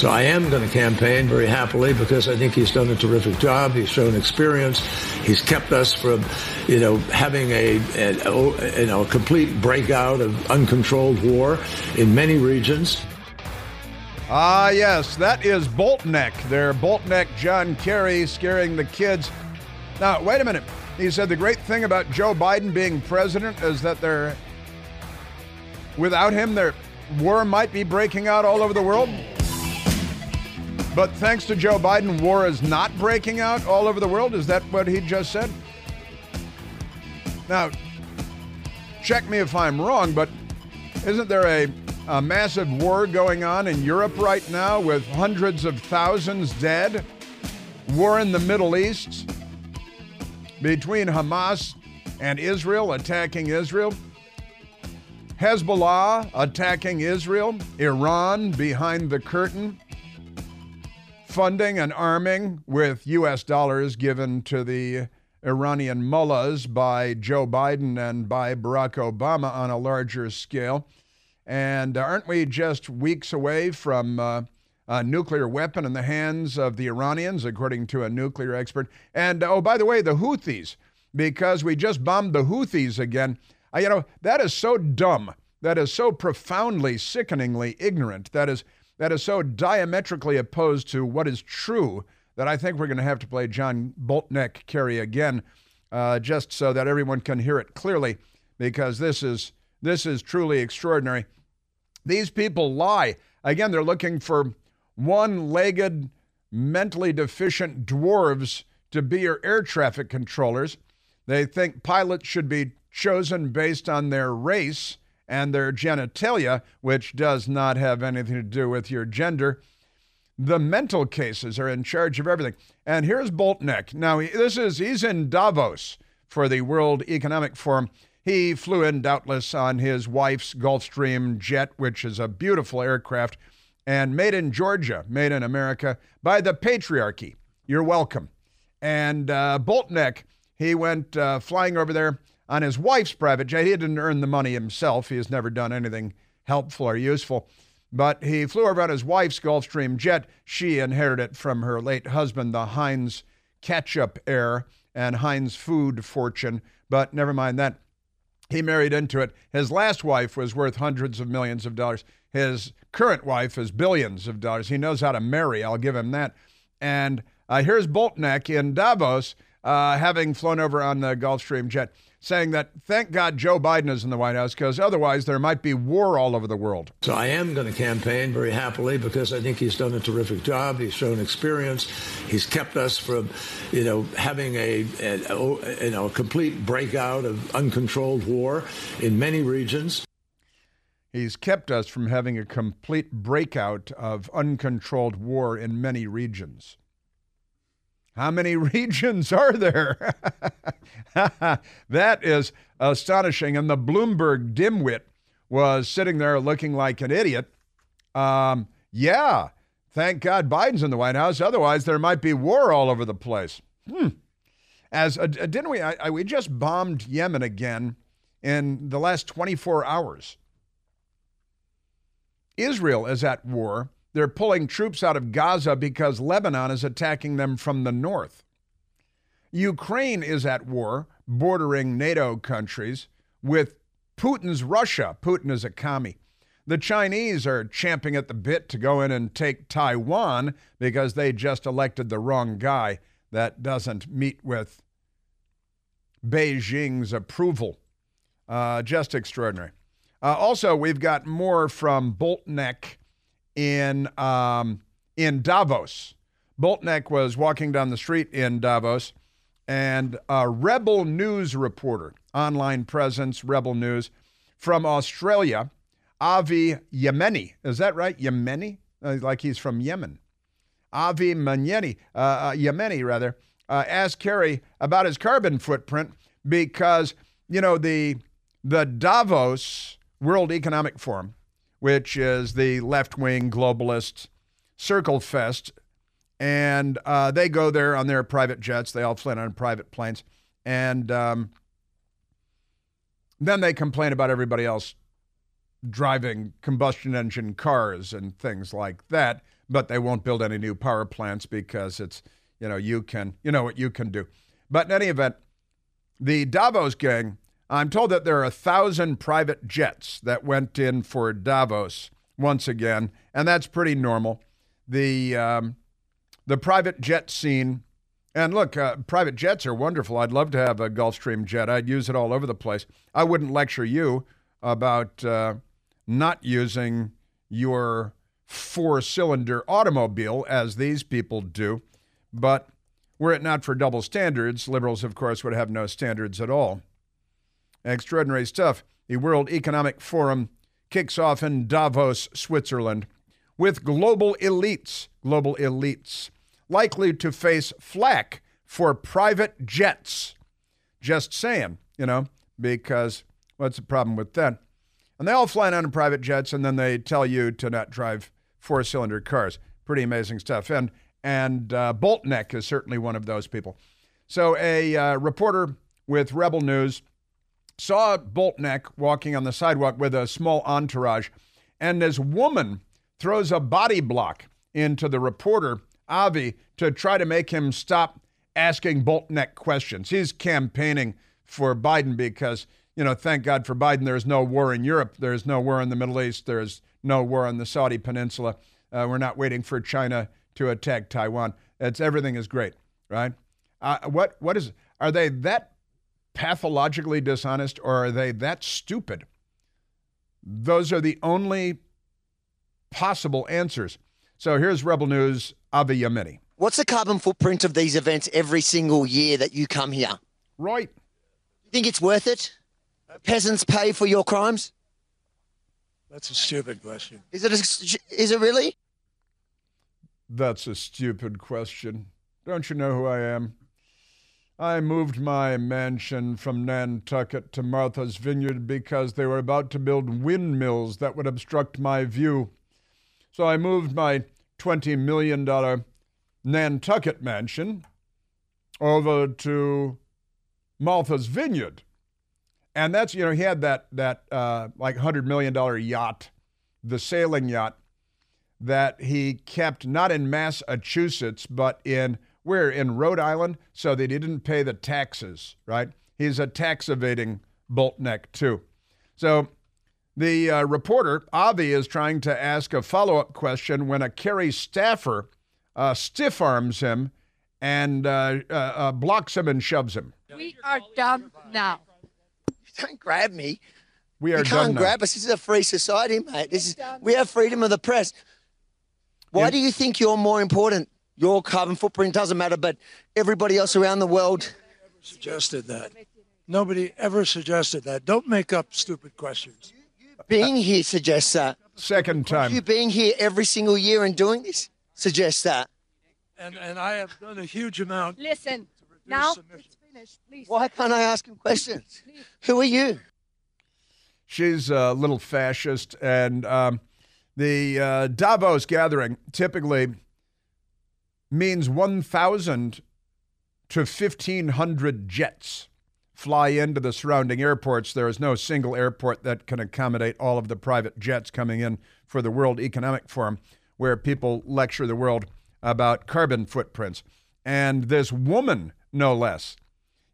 So I am going to campaign very happily because I think he's done a terrific job. He's shown experience. He's kept us from, you know, having a, a you know a complete breakout of uncontrolled war in many regions. Ah, yes, that is Boltneck. There, Boltneck John Kerry scaring the kids. Now, wait a minute. He said the great thing about Joe Biden being president is that there, without him, their war might be breaking out all over the world. But thanks to Joe Biden, war is not breaking out all over the world. Is that what he just said? Now, check me if I'm wrong, but isn't there a, a massive war going on in Europe right now with hundreds of thousands dead? War in the Middle East between Hamas and Israel attacking Israel. Hezbollah attacking Israel. Iran behind the curtain funding and arming with U.S. dollars given to the Iranian mullahs by Joe Biden and by Barack Obama on a larger scale. And aren't we just weeks away from uh, a nuclear weapon in the hands of the Iranians, according to a nuclear expert? And oh, by the way, the Houthis, because we just bombed the Houthis again. Uh, you know, that is so dumb. That is so profoundly, sickeningly ignorant. That is that is so diametrically opposed to what is true that I think we're going to have to play John Boltneck Kerry again, uh, just so that everyone can hear it clearly, because this is this is truly extraordinary. These people lie. Again, they're looking for one-legged, mentally deficient dwarves to be your air traffic controllers. They think pilots should be chosen based on their race and their genitalia, which does not have anything to do with your gender. The mental cases are in charge of everything. And here's Boltneck. Now, this is he's in Davos for the World Economic Forum. He flew in, doubtless, on his wife's Gulfstream jet, which is a beautiful aircraft, and made in Georgia, made in America by the patriarchy. You're welcome. And uh, Boltneck, he went uh, flying over there on his wife's private jet. He didn't earn the money himself. He has never done anything helpful or useful. But he flew over on his wife's Gulfstream jet. She inherited it from her late husband, the Heinz ketchup heir and Heinz food fortune. But never mind that. He married into it. His last wife was worth hundreds of millions of dollars. His current wife is billions of dollars. He knows how to marry, I'll give him that. And uh, here's Boltneck in Davos, uh, having flown over on the Gulfstream jet saying that thank God Joe Biden is in the White House because otherwise there might be war all over the world. So I am going to campaign very happily because I think he's done a terrific job. He's shown experience. He's kept us from, you know, having a, a, a you know a complete breakout of uncontrolled war in many regions. He's kept us from having a complete breakout of uncontrolled war in many regions. How many regions are there? that is astonishing. And the Bloomberg dimwit was sitting there looking like an idiot. Um, yeah, thank God Biden's in the White House. Otherwise, there might be war all over the place. Hmm. As uh, didn't we? I, I, we just bombed Yemen again in the last 24 hours. Israel is at war they're pulling troops out of Gaza because Lebanon is attacking them from the north. Ukraine is at war, bordering NATO countries, with Putin's Russia. Putin is a commie. The Chinese are champing at the bit to go in and take Taiwan because they just elected the wrong guy that doesn't meet with Beijing's approval. Uh, just extraordinary. Uh, also, we've got more from Boltneck in um, in Davos. Boltneck was walking down the street in Davos, and a Rebel News reporter, online presence, Rebel News from Australia, Avi Yemeni. Is that right? Yemeni? Uh, like he's from Yemen. Avi Manyeni, uh, uh, Yemeni, rather, uh, asked Kerry about his carbon footprint because, you know, the, the Davos World Economic Forum, which is the left wing globalist circle fest, and uh, they go there on their private jets. They all fly on private planes. And um, then they complain about everybody else driving combustion engine cars and things like that, but they won't build any new power plants because it's, you know, you can, you know what you can do. But in any event, the Davos gang, I'm told that there are a thousand private jets that went in for Davos once again, and that's pretty normal. The um, the private jet scene, and look, uh, private jets are wonderful. I'd love to have a Gulfstream jet. I'd use it all over the place. I wouldn't lecture you about uh, not using your four cylinder automobile as these people do. But were it not for double standards, liberals, of course, would have no standards at all. Extraordinary stuff. The World Economic Forum kicks off in Davos, Switzerland, with global elites, global elites, likely to face flack for private jets. Just saying, you know, because what's the problem with that? And they all fly on private jets, and then they tell you to not drive four cylinder cars. Pretty amazing stuff. And, and uh, Boltneck is certainly one of those people. So, a uh, reporter with Rebel News saw Boltneck walking on the sidewalk with a small entourage, and this woman throws a body block into the reporter, Avi, to try to make him stop asking Boltneck questions. He's campaigning for Biden because you know, thank God for Biden, there's no war in Europe. There's no war in the Middle East. There's no war on the Saudi Peninsula. Uh, we're not waiting for China to attack Taiwan. It's everything is great, right? Uh, what what is are they that pathologically dishonest or are they that stupid? Those are the only possible answers. So here's Rebel News, Avi Yemeni. What's the carbon footprint of these events every single year that you come here? Right. You think it's worth it? peasants pay for your crimes? That's a stupid question. Is it? A, is it really? That's a stupid question. Don't you know who I am? I moved my mansion from Nantucket to Martha's Vineyard because they were about to build windmills that would obstruct my view. So I moved my $20 million Nantucket mansion over to Martha's Vineyard and that's you know he had that that uh, like hundred million dollar yacht, the sailing yacht, that he kept not in Massachusetts but in where in Rhode Island, so that he didn't pay the taxes. Right? He's a tax evading boltneck too. So the uh, reporter Avi is trying to ask a follow up question when a Kerry staffer uh, stiff arms him and uh, uh, uh, blocks him and shoves him. We are done now. You Don't grab me. We are you can't now. grab us. This is a free society, mate. This is we have freedom of the press. Why yeah. do you think you're more important? Your carbon footprint doesn't matter, but everybody else around the world suggested that. Nobody ever suggested that. Don't make up stupid questions. Being here suggests that. Second time. You being here every single year and doing this suggests that. And and I have done a huge amount. Listen, now it's please. Why can't I ask him questions? Who are you? She's a little fascist, and um, the uh, Davos gathering typically means 1,000 to 1,500 jets fly into the surrounding airports. There is no single airport that can accommodate all of the private jets coming in for the World Economic Forum, where people lecture the world about carbon footprints. And this woman, no less,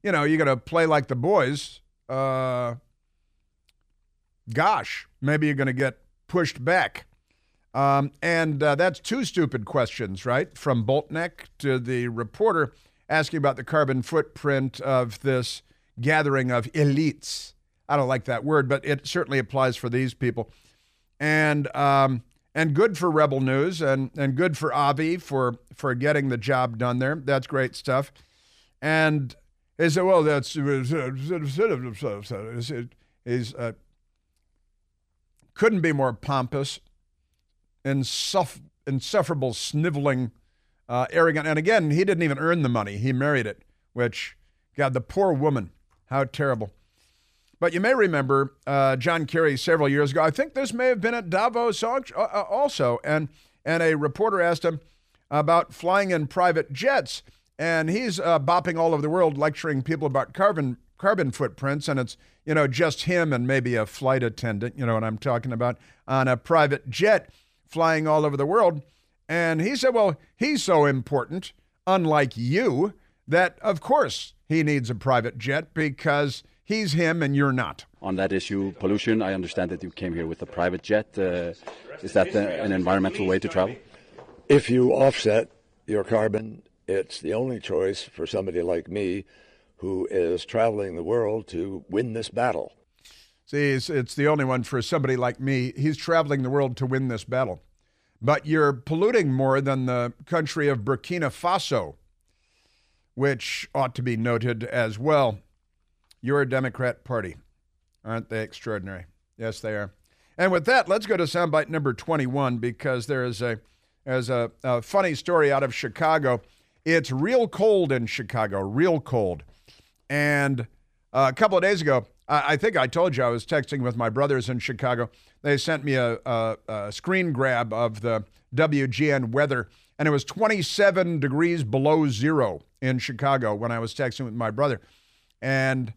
you know, you got to play like the boys. Uh, gosh, maybe you're going to get pushed back. Um, and uh, that's two stupid questions, right? From Boltneck to the reporter asking about the carbon footprint of this gathering of elites. I don't like that word, but it certainly applies for these people. And um, and good for Rebel News and and good for Avi for for getting the job done there. That's great stuff. And he said, well, that's is uh, couldn't be more pompous, insuff- insufferable, sniveling, uh, arrogant. And again, he didn't even earn the money. He married it, which, God, the poor woman, how terrible. But you may remember uh, John Kerry several years ago. I think this may have been at Davos uh, uh, also, and and a reporter asked him about flying in private jets, and he's uh, bopping all over the world lecturing people about carbon carbon footprints, and it's you know just him and maybe a flight attendant, you know what I'm talking about, on a private jet flying all over the world, and he said, well, he's so important, unlike you, that of course he needs a private jet because he's him and you're not. On that issue, pollution, I understand that you came here with a private jet. Uh, is that the, an environmental way to travel? If you offset your carbon, it's the only choice for somebody like me who is traveling the world to win this battle. See, it's, it's the only one for somebody like me. He's traveling the world to win this battle. But you're polluting more than the country of Burkina Faso, which ought to be noted as well. You're a Democrat Party. Aren't they extraordinary? Yes, they are. And with that, let's go to soundbite number 21 because there is a, there's a, a funny story out of Chicago. It's real cold in Chicago, real cold. And uh, a couple of days ago, I, think I told you I was texting with my brothers in Chicago. They sent me a, a, a screen grab of the WGN weather, and it was 27 degrees below zero in Chicago when I was texting with my brother. And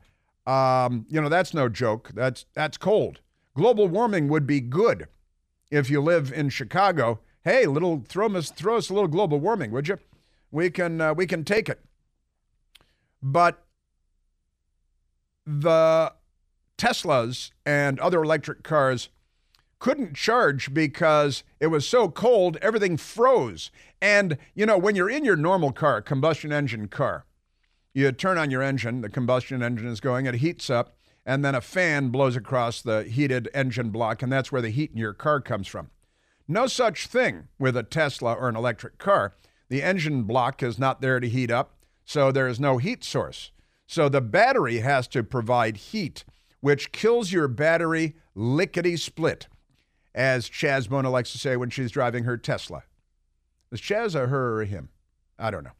um, you know, that's no joke. That's that's cold. Global warming would be good if you live in Chicago. Hey, little throw us throw us a little global warming, would you? We can uh, we can take it. But the Teslas and other electric cars couldn't charge because it was so cold, everything froze. And, you know, when you're in your normal car, combustion engine car, you turn on your engine, the combustion engine is going, it heats up, and then a fan blows across the heated engine block, and that's where the heat in your car comes from. No such thing with a Tesla or an electric car. The engine block is not there to heat up, so there is no heat source. So the battery has to provide heat, which kills your battery lickety split, as Chaz Mona likes to say when she's driving her Tesla. Is Chaz a her or him? I don't know.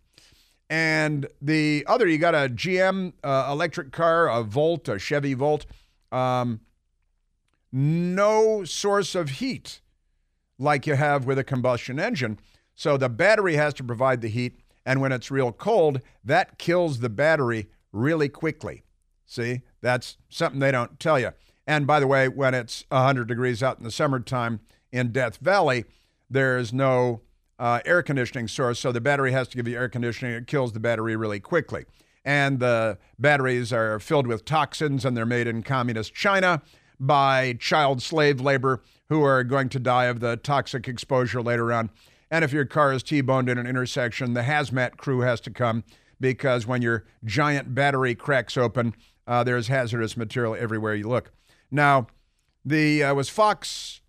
And the other, you got a GM uh, electric car, a Volt, a Chevy Volt. Um, no source of heat like you have with a combustion engine. So the battery has to provide the heat. And when it's real cold, that kills the battery really quickly. See, that's something they don't tell you. And by the way, when it's 100 degrees out in the summertime in Death Valley, there's no uh, air conditioning source, so the battery has to give you air conditioning. It kills the battery really quickly. And the batteries are filled with toxins, and they're made in communist China by child slave labor who are going to die of the toxic exposure later on. And if your car is T boned in an intersection, the hazmat crew has to come because when your giant battery cracks open, uh, there's hazardous material everywhere you look. Now, the uh, was Fox,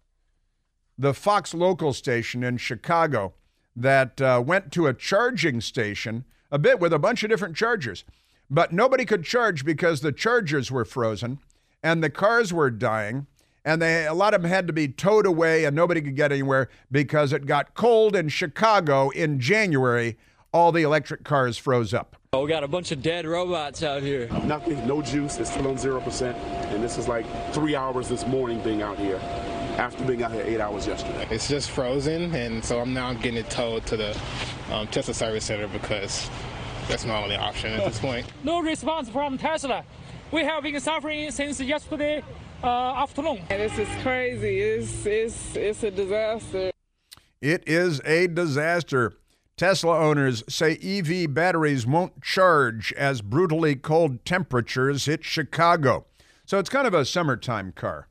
the Fox local station in Chicago that uh, went to a charging station, a bit with a bunch of different chargers, but nobody could charge because the chargers were frozen and the cars were dying. And they, a lot of them had to be towed away, and nobody could get anywhere because it got cold in Chicago in January. All the electric cars froze up. Oh, we got a bunch of dead robots out here. Nothing, no juice. It's still on zero percent, and this is like three hours this morning being out here after being out here eight hours yesterday. It's just frozen, and so I'm now getting it towed to the um, Tesla service center because that's my only option at this point. No response from Tesla. We have been suffering since yesterday uh, afternoon. This is crazy. It's, it's, it's a disaster. It is a disaster. Tesla owners say EV batteries won't charge as brutally cold temperatures hit Chicago. So it's kind of a summertime car,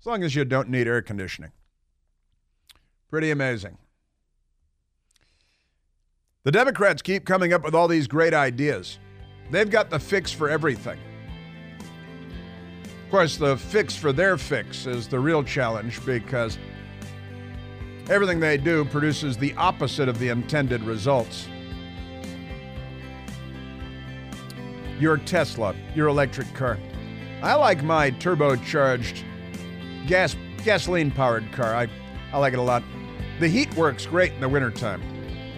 as long as you don't need air conditioning. Pretty amazing. The Democrats keep coming up with all these great ideas. They've got the fix for everything. Of course, the fix for their fix is the real challenge because everything they do produces the opposite of the intended results. Your Tesla, your electric car. I like my turbocharged gas gasoline powered car. I, I like it a lot. The heat works great in the wintertime.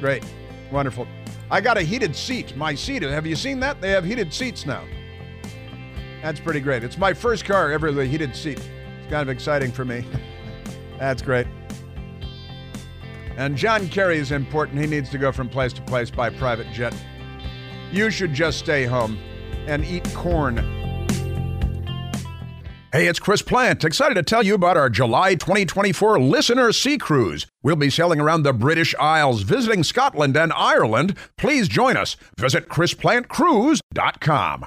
Great. Wonderful. I got a heated seat. My seat, have you seen that? They have heated seats now. That's pretty great. It's my first car ever with a heated seat. It's kind of exciting for me. That's great. And John Kerry is important. He needs to go from place to place by private jet. You should just stay home and eat corn. Hey, it's Chris Plante. Excited to tell you about our July 2024 Listener Sea Cruise. We'll be sailing around the British Isles, visiting Scotland and Ireland. Please join us. Visit ChrisPlanteCruise.com.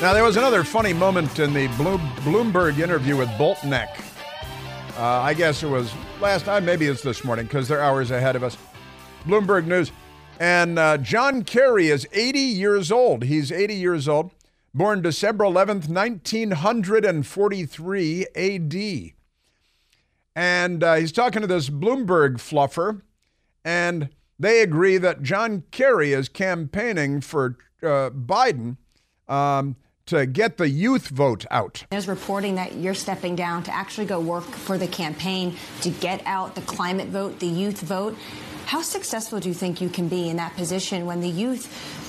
Now, there was another funny moment in the Bloomberg interview with Boltneck. Uh, I guess it was last night, maybe it's this morning because they're hours ahead of us. Bloomberg News. And uh, John Kerry is 80 years old. He's 80 years old, born December 11th, 1943 AD. And uh, he's talking to this Bloomberg fluffer, and they agree that John Kerry is campaigning for uh, Biden. Um, to get the youth vote out. There's reporting that you're stepping down to actually go work for the campaign to get out the climate vote, the youth vote. How successful do you think you can be in that position when the youth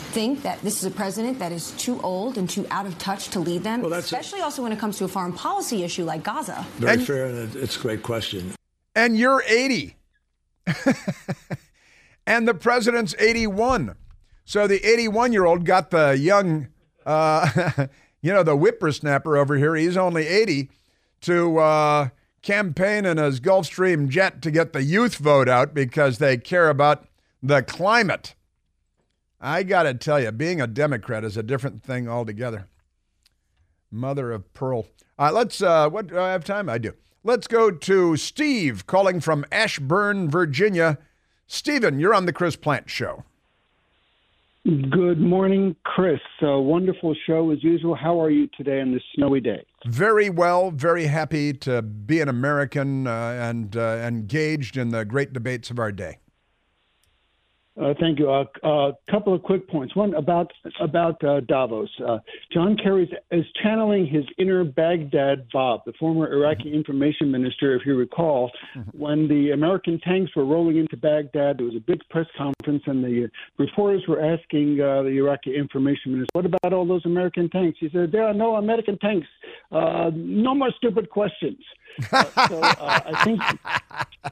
think that this is a president that is too old and too out of touch to lead them, well, especially a- also when it comes to a foreign policy issue like Gaza? Very and, fair, and it's a great question. And you're 80. and the president's 81. So the 81 year old got the young uh, you know, the whippersnapper over here, he's only 80, to uh, campaign in his Gulfstream jet to get the youth vote out because they care about the climate. I got to tell you, being a Democrat is a different thing altogether. Mother of pearl. Uh, let's, uh, what do I have time? I do. Let's go to Steve calling from Ashburn, Virginia. Stephen, you're on the Chris Plante Show. Good morning, Chris. A wonderful show as usual. How are you today on this snowy day? Very well. Very happy to be an American uh, and uh, engaged in the great debates of our day. Uh, thank you. A uh, uh, couple of quick points. One about about uh, Davos. Uh, John Kerry is channeling his inner Baghdad Bob, the former Iraqi mm-hmm. information minister, if you recall, mm-hmm. when the American tanks were rolling into Baghdad. There was a big press conference, and the reporters were asking uh, the Iraqi information minister, "What about all those American tanks?" He said, "There are no American tanks. no more stupid questions." so I think.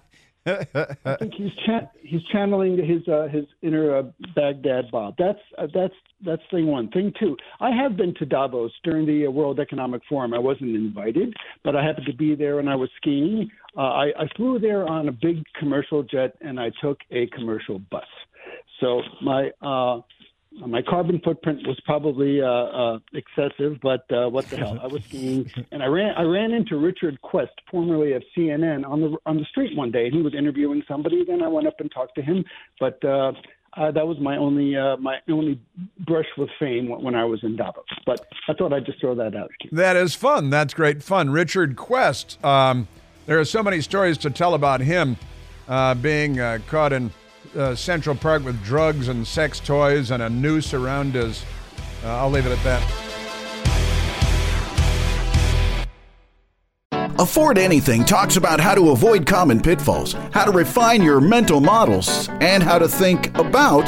I think he's cha- he's channeling his uh, his inner uh, Baghdad Bob. That's uh, that's that's thing one. Thing two, I have been to Davos during the uh, World Economic Forum. I wasn't invited, but I happened to be there and I was skiing. Uh, I, I flew there on a big commercial jet and I took a commercial bus. So my uh, my carbon footprint was probably uh, uh, excessive, but uh, what the hell? I was skiing, and I ran. I ran into Richard Quest, formerly of CNN, on the on the street one day, and he was interviewing somebody. Then I went up and talked to him, but uh, uh, that was my only uh, my only brush with fame when I was in Davos. But I thought I'd just throw that out. That is fun. That's great fun. Richard Quest. Um, there are so many stories to tell about him uh, being uh, caught in uh, Central Park with drugs and sex toys and a noose around his. Uh, I'll leave it at that. Afford Anything talks about how to avoid common pitfalls, how to refine your mental models, and how to think about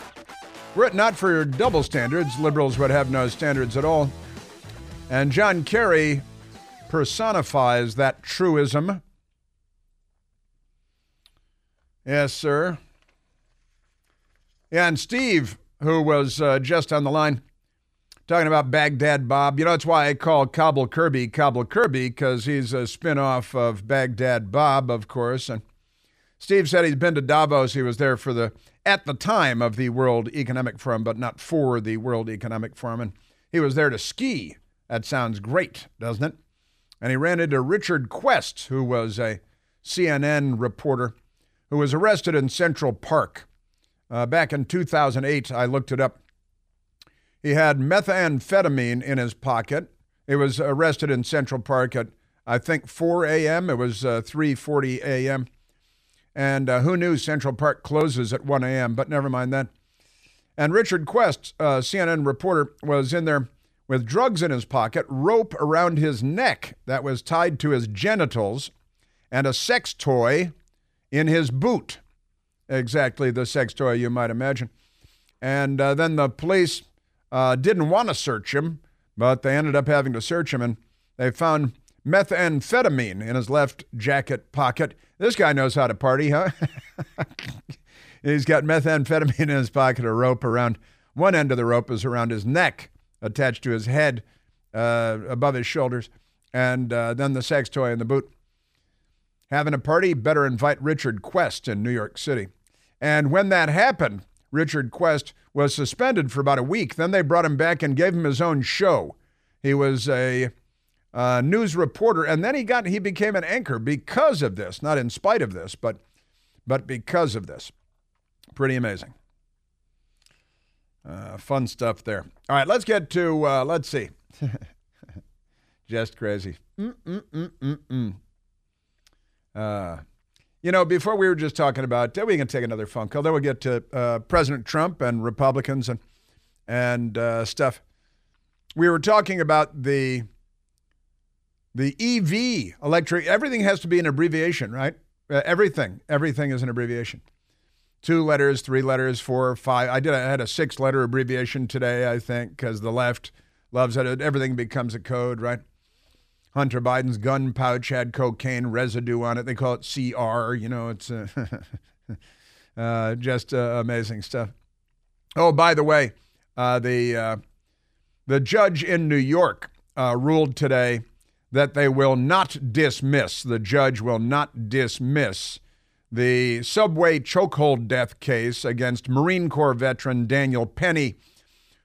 were it not for double standards, liberals would have no standards at all. And John Kerry personifies that truism. Yes, sir. Yeah, and Steve, who was uh, just on the line talking about Baghdad Bob. You know, that's why I call Cobble Kirby Cobble Kirby, because he's a spinoff of Baghdad Bob, of course. And Steve said he's been to Davos. He was there for the, at the time of the World Economic Forum, but not for the World Economic Forum. And he was there to ski. That sounds great, doesn't it? And he ran into Richard Quest, who was a CNN reporter who was arrested in Central Park. Uh, back in 2008, I looked it up. He had methamphetamine in his pocket. He was arrested in Central Park at I think 4 a.m. It was uh, 3:40 a.m. And uh, who knew Central Park closes at 1 a.m. But never mind that. And Richard Quest, uh, CNN reporter, was in there with drugs in his pocket, rope around his neck that was tied to his genitals, and a sex toy in his boot. Exactly the sex toy you might imagine. And uh, then the police uh, didn't want to search him, but they ended up having to search him, and they found methamphetamine in his left jacket pocket. This guy knows how to party, huh? He's got methamphetamine in his pocket, a rope around one end of the rope is around his neck, attached to his head, uh, above his shoulders, and uh, then the sex toy in the boot. Having a party, better invite Richard Quest in New York City. And when that happened, Richard Quest was suspended for about a week. Then they brought him back and gave him his own show. He was a uh, news reporter, and then he got he became an anchor because of this, not in spite of this, but but because of this. Pretty amazing. Uh, fun stuff there. All right, let's get to uh, let's see. Just crazy. Mm-mm-mm-mm-mm. Uh, you know, before we were just talking about, we can take another phone call. Then we'll get to uh, President Trump and Republicans and and uh, stuff. We were talking about the the EV electric. Everything has to be an abbreviation, right? Uh, everything, everything is an abbreviation. Two letters, three letters, four, five. I did. I had a six-letter abbreviation today, I think, because the left loves it. Everything becomes a code, right? Hunter Biden's gun pouch had cocaine residue on it. They call it CR. You know, it's uh, uh, just uh, amazing stuff. Oh, by the way, uh, the uh, the judge in New York ruled today that they will not dismiss. The judge will not dismiss the subway chokehold death case against Marine Corps veteran Daniel Penny,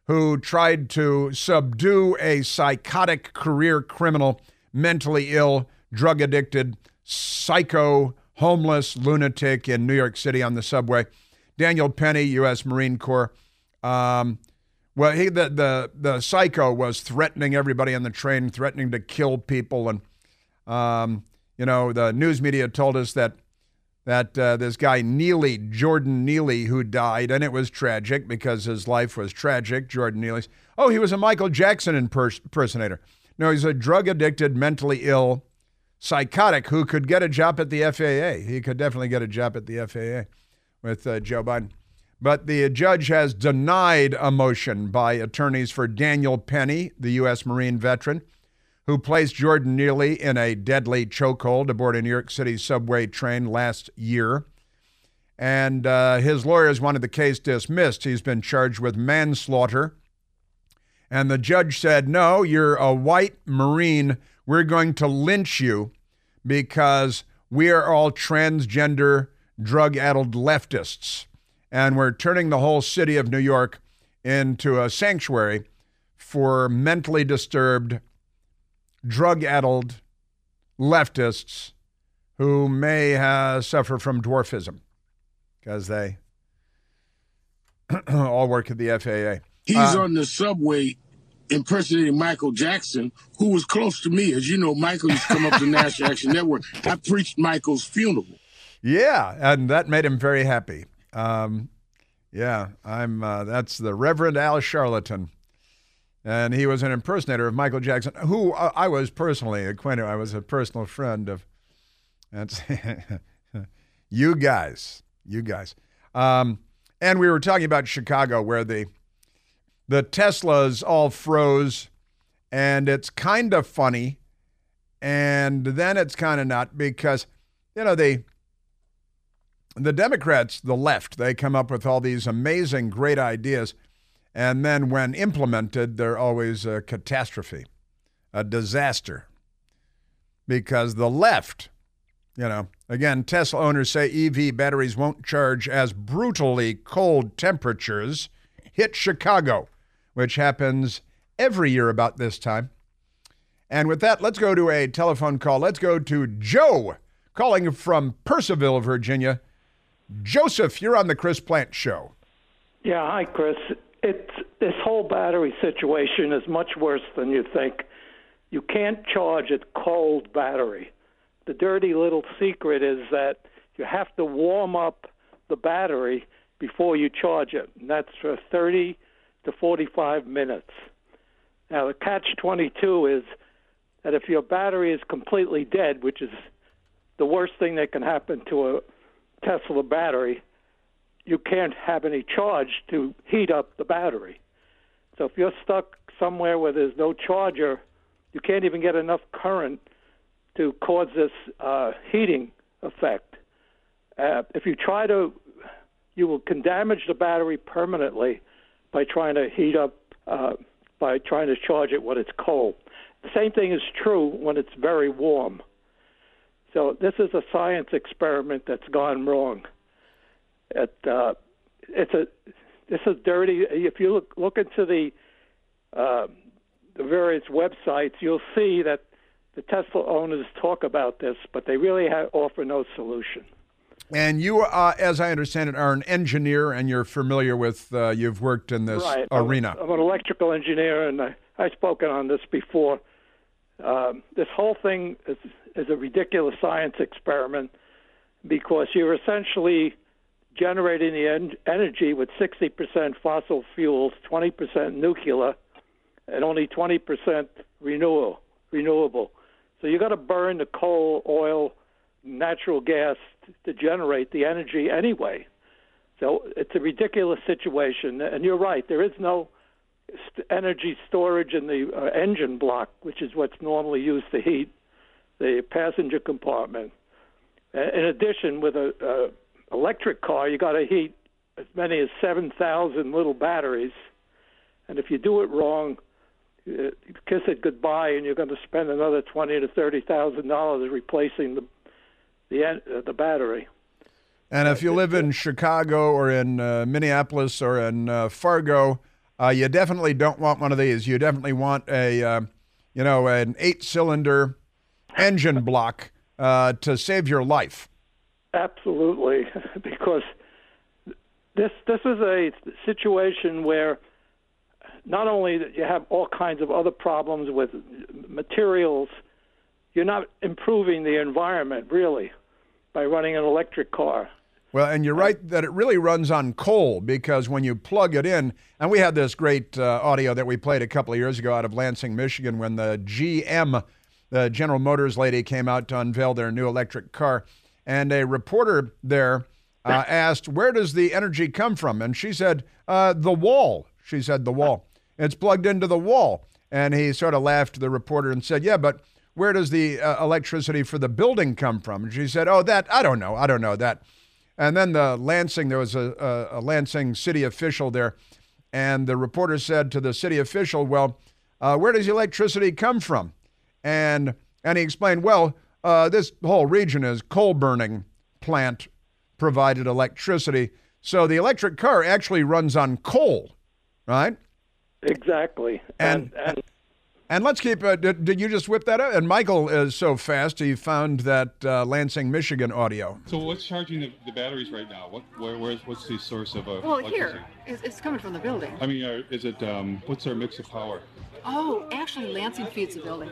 who tried to subdue a psychotic career criminal mentally ill, drug addicted, psycho, homeless lunatic in New York City on the subway. Daniel Penny, U.S. Marine Corps. Um, well, he the, the the psycho was threatening everybody on the train, threatening to kill people, and um, you know the news media told us that that uh, this guy Neely, Jordan Neely, who died, and it was tragic because his life was tragic. Jordan Neely's. Oh, he was a Michael Jackson impersonator. No, he's a drug addicted, mentally ill, psychotic who could get a job at the FAA. He could definitely get a job at the FAA with uh, Joe Biden. But the judge has denied a motion by attorneys for Daniel Penny, the U.S. Marine veteran, who placed Jordan Neely in a deadly chokehold aboard a New York City subway train last year. And uh, his lawyers wanted the case dismissed. He's been charged with manslaughter and the judge said, No, you're a white Marine. We're going to lynch you because we are all transgender, drug addled leftists. And we're turning the whole city of New York into a sanctuary for mentally disturbed, drug addled leftists who may have, suffer from dwarfism because they all work at the FAA. He's uh, on the subway impersonating Michael Jackson, who was close to me. As you know, Michael used to come up to National Action Network. I preached Michael's funeral. Yeah, and that made him very happy. Um, yeah, I'm. Uh, that's the Reverend Al Charlatan, and he was an impersonator of Michael Jackson, who uh, I was personally acquainted. I was a personal friend of. That's you guys, you guys, um, and we were talking about Chicago, where the the Teslas all froze, and it's kind of funny. And then it's kind of not because, you know, they the Democrats, the left, they come up with all these amazing, great ideas. And then when implemented, they're always a catastrophe, a disaster. Because the left, you know, again, Tesla owners say EV batteries won't charge as brutally cold temperatures hit Chicago, which happens every year about this time. And with that, let's go to a telephone call. Let's go to Joe calling from Purcellville, Virginia. Joseph, you're on the Chris Plante Show. Yeah, hi, Chris. It's this whole battery situation is much worse than you think. You can't charge a cold battery. The dirty little secret is that you have to warm up the battery before you charge it, and that's for 30 to 45 minutes. Now, the catch 22 is that if your battery is completely dead, which is the worst thing that can happen to a Tesla battery, you can't have any charge to heat up the battery. So if you're stuck somewhere where there's no charger, you can't even get enough current to cause this uh, heating effect. Uh, if you try to, you will can damage the battery permanently by trying to heat up, uh, by trying to charge it when it's cold. The same thing is true when it's very warm. So this is a science experiment that's gone wrong. It, uh, it's a this is dirty. If you look look into the uh, the various websites, you'll see that the Tesla owners talk about this, but they really have, offer no solution. And you, uh, as I understand it, are an engineer, and you're familiar with. Uh, you've worked in this right. arena. I'm, I'm, an electrical engineer, and I, I've spoken on this before. Um, this whole thing is, is a ridiculous science experiment because you're essentially generating the en- energy with 60% fossil fuels, 20% nuclear, and only 20% renewable. Renewable. So you've got to burn the coal, oil, natural gas to generate the energy anyway. So it's a ridiculous situation. And you're right, there is no st- energy storage in the uh, engine block, which is what's normally used to heat the passenger compartment. In addition, with a, a electric car, you got to heat as many as 7,000 little batteries. And if you do it wrong, you kiss it goodbye, and you're going to spend another twenty to thirty thousand dollars replacing the the uh, the battery. And if you live in Chicago or in uh, Minneapolis or in uh, Fargo, uh, you definitely don't want one of these. You definitely want a, uh, you know, an eight-cylinder engine block uh, to save your life. Absolutely, because this this is a situation where not only that you have all kinds of other problems with materials, you're not improving the environment really by running an electric car. Well, and you're right that it really runs on coal because when you plug it in, and we had this great uh, audio that we played a couple of years ago out of Lansing, Michigan, when the GM, the General Motors lady, came out to unveil their new electric car, and a reporter there uh, asked, "Where does the energy come from?" And she said, uh, "The wall." She said, "The wall." It's plugged into the wall. And he sort of laughed, the reporter, and said, Yeah, but where does the uh, electricity for the building come from? And she said, Oh, that, I don't know. I don't know that. And then the Lansing, there was a, a, a Lansing city official there. And the reporter said to the city official, Well, uh, where does the electricity come from? And, and he explained, Well, uh, this whole region is coal burning plant provided electricity. So the electric car actually runs on coal, right? Exactly. And and, and, and let's keep. Uh, did, did, you just whip that up? And Michael is so fast. He found that uh, Lansing, Michigan audio. So what's charging the, the batteries right now? What where, where's what's the source of uh, well here it's, it's, coming from the building. I mean, uh, is it um, what's our mix of power? Oh, actually, Lansing feeds the building.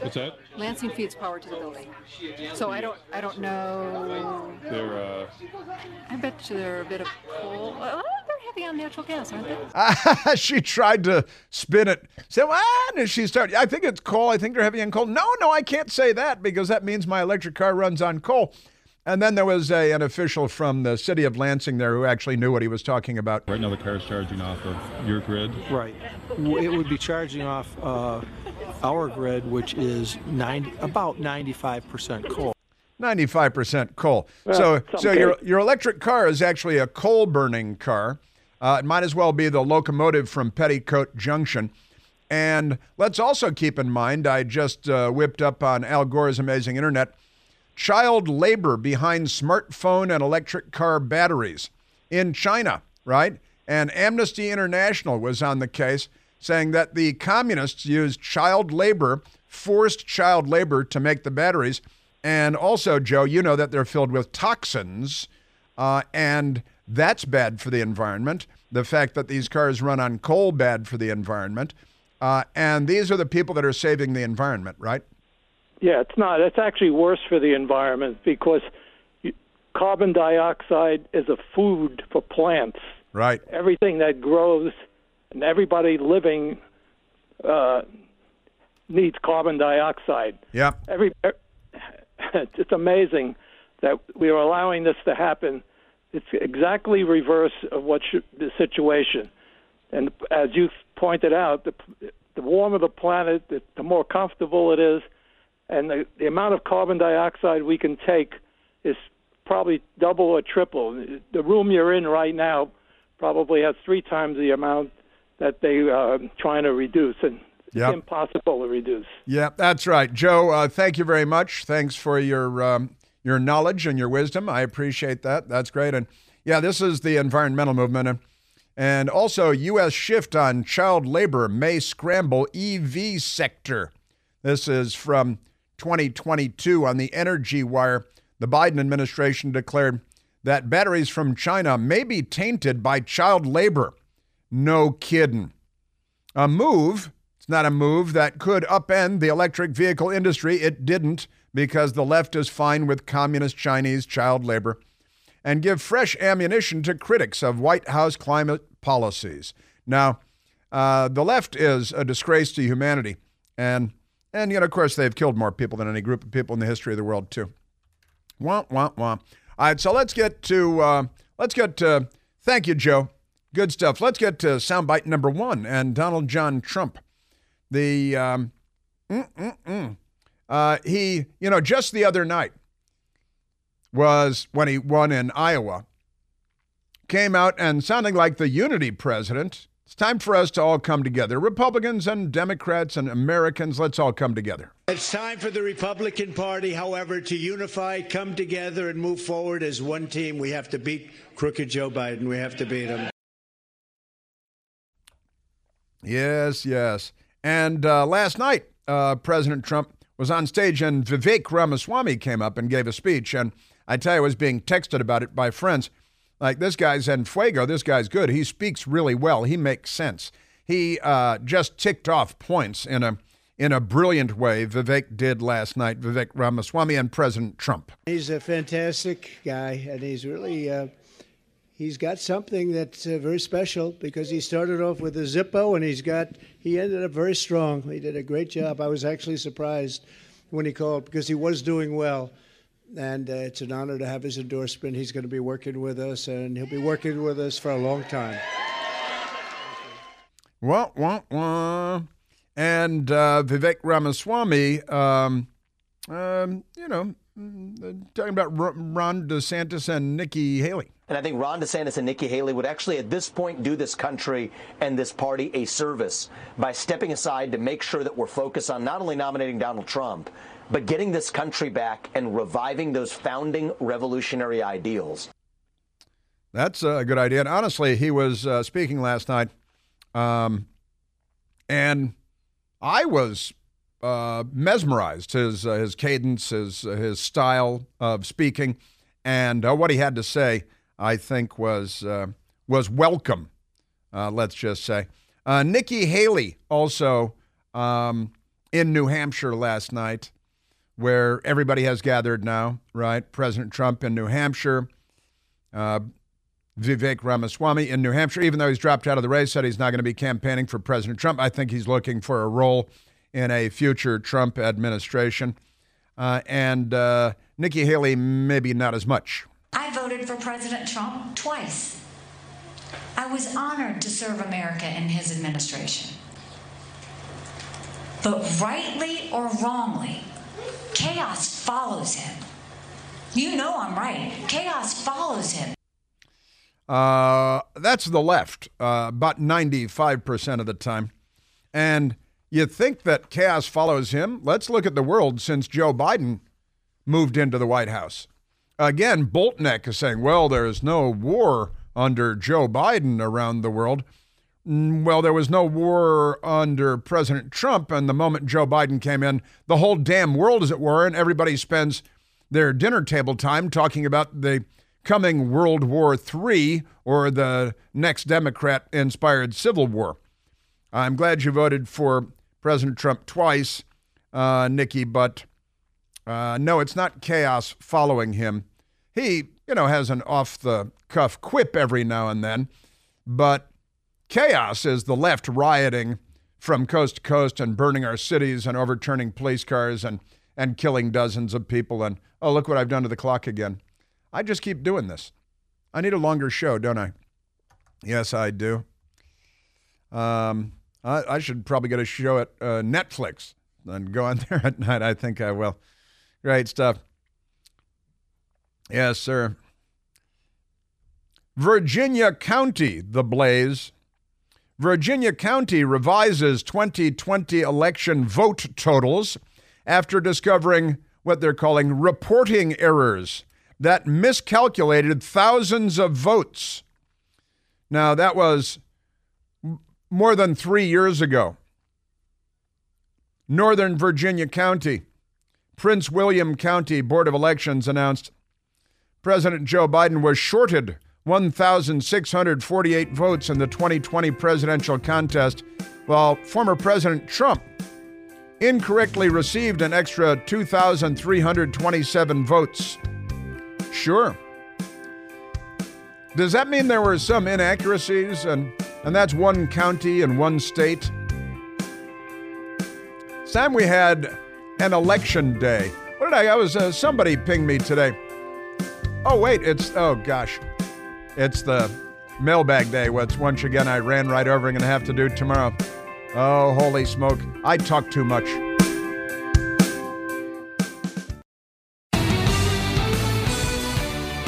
What's that? Lansing feeds power to the building. So I don't, I don't know. They're. Uh... I bet you they're a bit of coal. Uh, they're heavy on natural gas, aren't they? she tried to spin it. Said, "What?" And she started. I think it's coal. I think they're heavy on coal. No, no, I can't say that because that means my electric car runs on coal. And then there was a, an official from the city of Lansing there who actually knew what he was talking about. Right now, the car is charging off of your grid. Right. It would be charging off uh, our grid, which is 90, about 95% coal. 95% coal. Well, so some so your, your electric car is actually a coal burning car. Uh, it might as well be the locomotive from Petticoat Junction. And let's also keep in mind, I just uh, whipped up on Al Gore's Amazing Internet child labor behind smartphone and electric car batteries in China, right? And Amnesty International was on the case saying that the communists used child labor, forced child labor to make the batteries. And also, Joe, you know that they're filled with toxins, uh, and that's bad for the environment. The fact that these cars run on coal, bad for the environment. Uh, and these are the people that are saving the environment, right? Yeah, it's not. It's actually worse for the environment because carbon dioxide is a food for plants. Right. Everything that grows and everybody living uh, needs carbon dioxide. Yeah. Every it's amazing that we are allowing this to happen. It's exactly reverse of what should, the situation. And as you pointed out, the, the warmer the planet, the, the more comfortable it is, and the, the amount of carbon dioxide we can take is probably double or triple. The room you're in right now probably has three times the amount that they are trying to reduce, and Yep. it's impossible to reduce. Yeah, that's right, Joe. Uh, thank you very much. Thanks for your um, your knowledge and your wisdom. I appreciate that. That's great. And yeah, this is the environmental movement, and, and also U.S. shift on child labor may scramble EV sector. This is from 2022 on the Energy Wire. The Biden administration declared that batteries from China may be tainted by child labor. No kidding. A move, it's not a move that could upend the electric vehicle industry. It didn't because the left is fine with communist Chinese child labor and give fresh ammunition to critics of White House climate policies. Now, uh, the left is a disgrace to humanity. And, and, you know, of course, they've killed more people than any group of people in the history of the world, too. Wah, wah, wah. All right, so let's get to, uh, let's get to, thank you, Joe. Good stuff. Let's get to soundbite number one and Donald John Trump. The, um, mm, mm, mm. Uh, he, you know, just the other night was when he won in Iowa, came out and sounding like the unity president. It's time for us to all come together. Republicans and Democrats and Americans, let's all come together. It's time for the Republican Party, however, to unify, come together, and move forward as one team. We have to beat crooked Joe Biden. We have to beat him. Yes, yes. And uh, last night, uh, President Trump was on stage and Vivek Ramaswamy came up and gave a speech. And I tell you, I was being texted about it by friends. Like, this guy's en fuego. This guy's good. He speaks really well. He makes sense. He uh, just ticked off points in a in a brilliant way. Vivek did last night. Vivek Ramaswamy and President Trump. He's a fantastic guy, and he's really uh, he's got something that's uh, very special because he started off with a Zippo, and he's got he ended up very strong. He did a great job. I was actually surprised when he called because he was doing well. And uh, it's an honor to have his endorsement. He's going to be working with us, and he'll be working with us for a long time. Wah, wah, wah. And uh, Vivek Ramaswamy, um, um, you know, mm, talking about Ron DeSantis and Nikki Haley. And I think Ron DeSantis and Nikki Haley would actually, at this point, do this country and this party a service by stepping aside to make sure that we're focused on not only nominating Donald Trump, but getting this country back and reviving those founding revolutionary ideals. That's a good idea. And honestly, he was uh, speaking last night, um, and I was uh, mesmerized his uh, his cadence, his his style of speaking, and uh, what he had to say. I think was uh, was welcome. Uh, let's just say Nikki Haley also um, in New Hampshire last night, where everybody has gathered now. Right, President Trump in New Hampshire. Vivek Ramaswamy in New Hampshire, even though he's dropped out of the race, said he's not going to be campaigning for President Trump. I think he's looking for a role in a future Trump administration. Uh, and uh, Nikki Haley, maybe not as much. I voted for President Trump twice. I was honored to serve America in his administration. But rightly or wrongly, chaos follows him. You know I'm right. Chaos follows him. Uh, that's the left, uh, about 95% of the time. And you think that chaos follows him? Let's look at the world since Joe Biden moved into the White House. Again, Boltneck is saying, well, there's no war under Joe Biden around the world. Well, there was no war under President Trump. And the moment Joe Biden came in, the whole damn world is at war, and everybody spends their dinner table time talking about the coming World War III or the next Democrat inspired Civil War. I'm glad you voted for President Trump twice, uh, Nikki, but uh, no, it's not chaos following him. He, you know, has an off the cuff quip every now and then, but chaos is the left rioting from coast to coast and burning our cities and overturning police cars and, and killing dozens of people. And oh, look what I've done to the clock again. I just keep doing this. I need a longer show, don't I? Yes, I do. Um, I, I should probably get a show at uh, Netflix and go on there at night. I think I will. Great stuff. Yes, sir. Virginia County, the blaze. Virginia County revises 2020 election vote totals after discovering what they're calling reporting errors that miscalculated thousands of votes. Now, that was more than three years ago. Northern Virginia County Prince William County Board of Elections announced President Joe Biden was shorted 1,648 votes in the 2020 presidential contest, while former President Trump incorrectly received an extra 2,327 votes. Sure. Does that mean there were some inaccuracies and, and that's one county and one state? Sam, we had an election day. What did I? I was uh, somebody pinged me today. Oh wait, it's oh gosh, it's the mailbag day. Which once again I ran right over. I'm gonna have to do tomorrow. Oh holy smoke! I talk too much.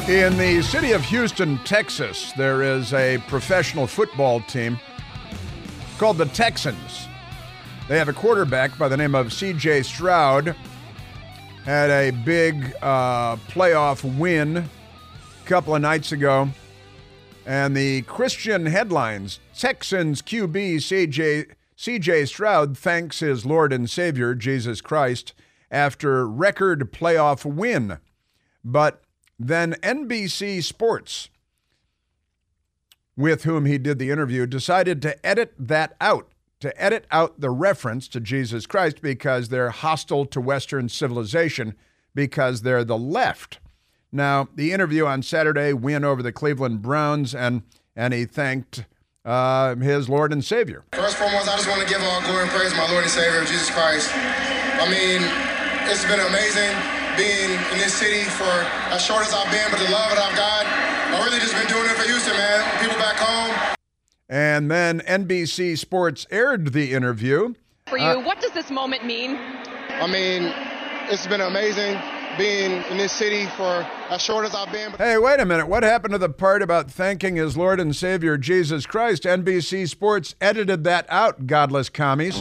In the city of Houston, Texas, there is a professional football team called the Texans. They have a quarterback by the name of CJ Stroud. Had a big uh, playoff win a couple of nights ago. And the Christian headlines Texans QB CJ, CJ Stroud thanks his Lord and Savior, Jesus Christ, after record playoff win. But then NBC Sports, with whom he did the interview, decided to edit that out to edit out the reference to Jesus Christ because they're hostile to Western civilization because they're the left. Now, the interview on Saturday, win over the Cleveland Browns, and, and he thanked uh, his Lord and Savior. First and foremost, I just want to give all glory and praise my Lord and Savior, Jesus Christ. I mean, it's been amazing being in this city for as short as I've been, but the love that I've got, I've really just been doing it for Houston, man. People back home. And then NBC Sports aired the interview. For you, uh, what does this moment mean? I mean, it's been amazing being in this city for as short as I've been. Hey, wait a minute. What happened to the part about thanking his Lord and Savior Jesus Christ? NBC Sports edited that out, godless commies.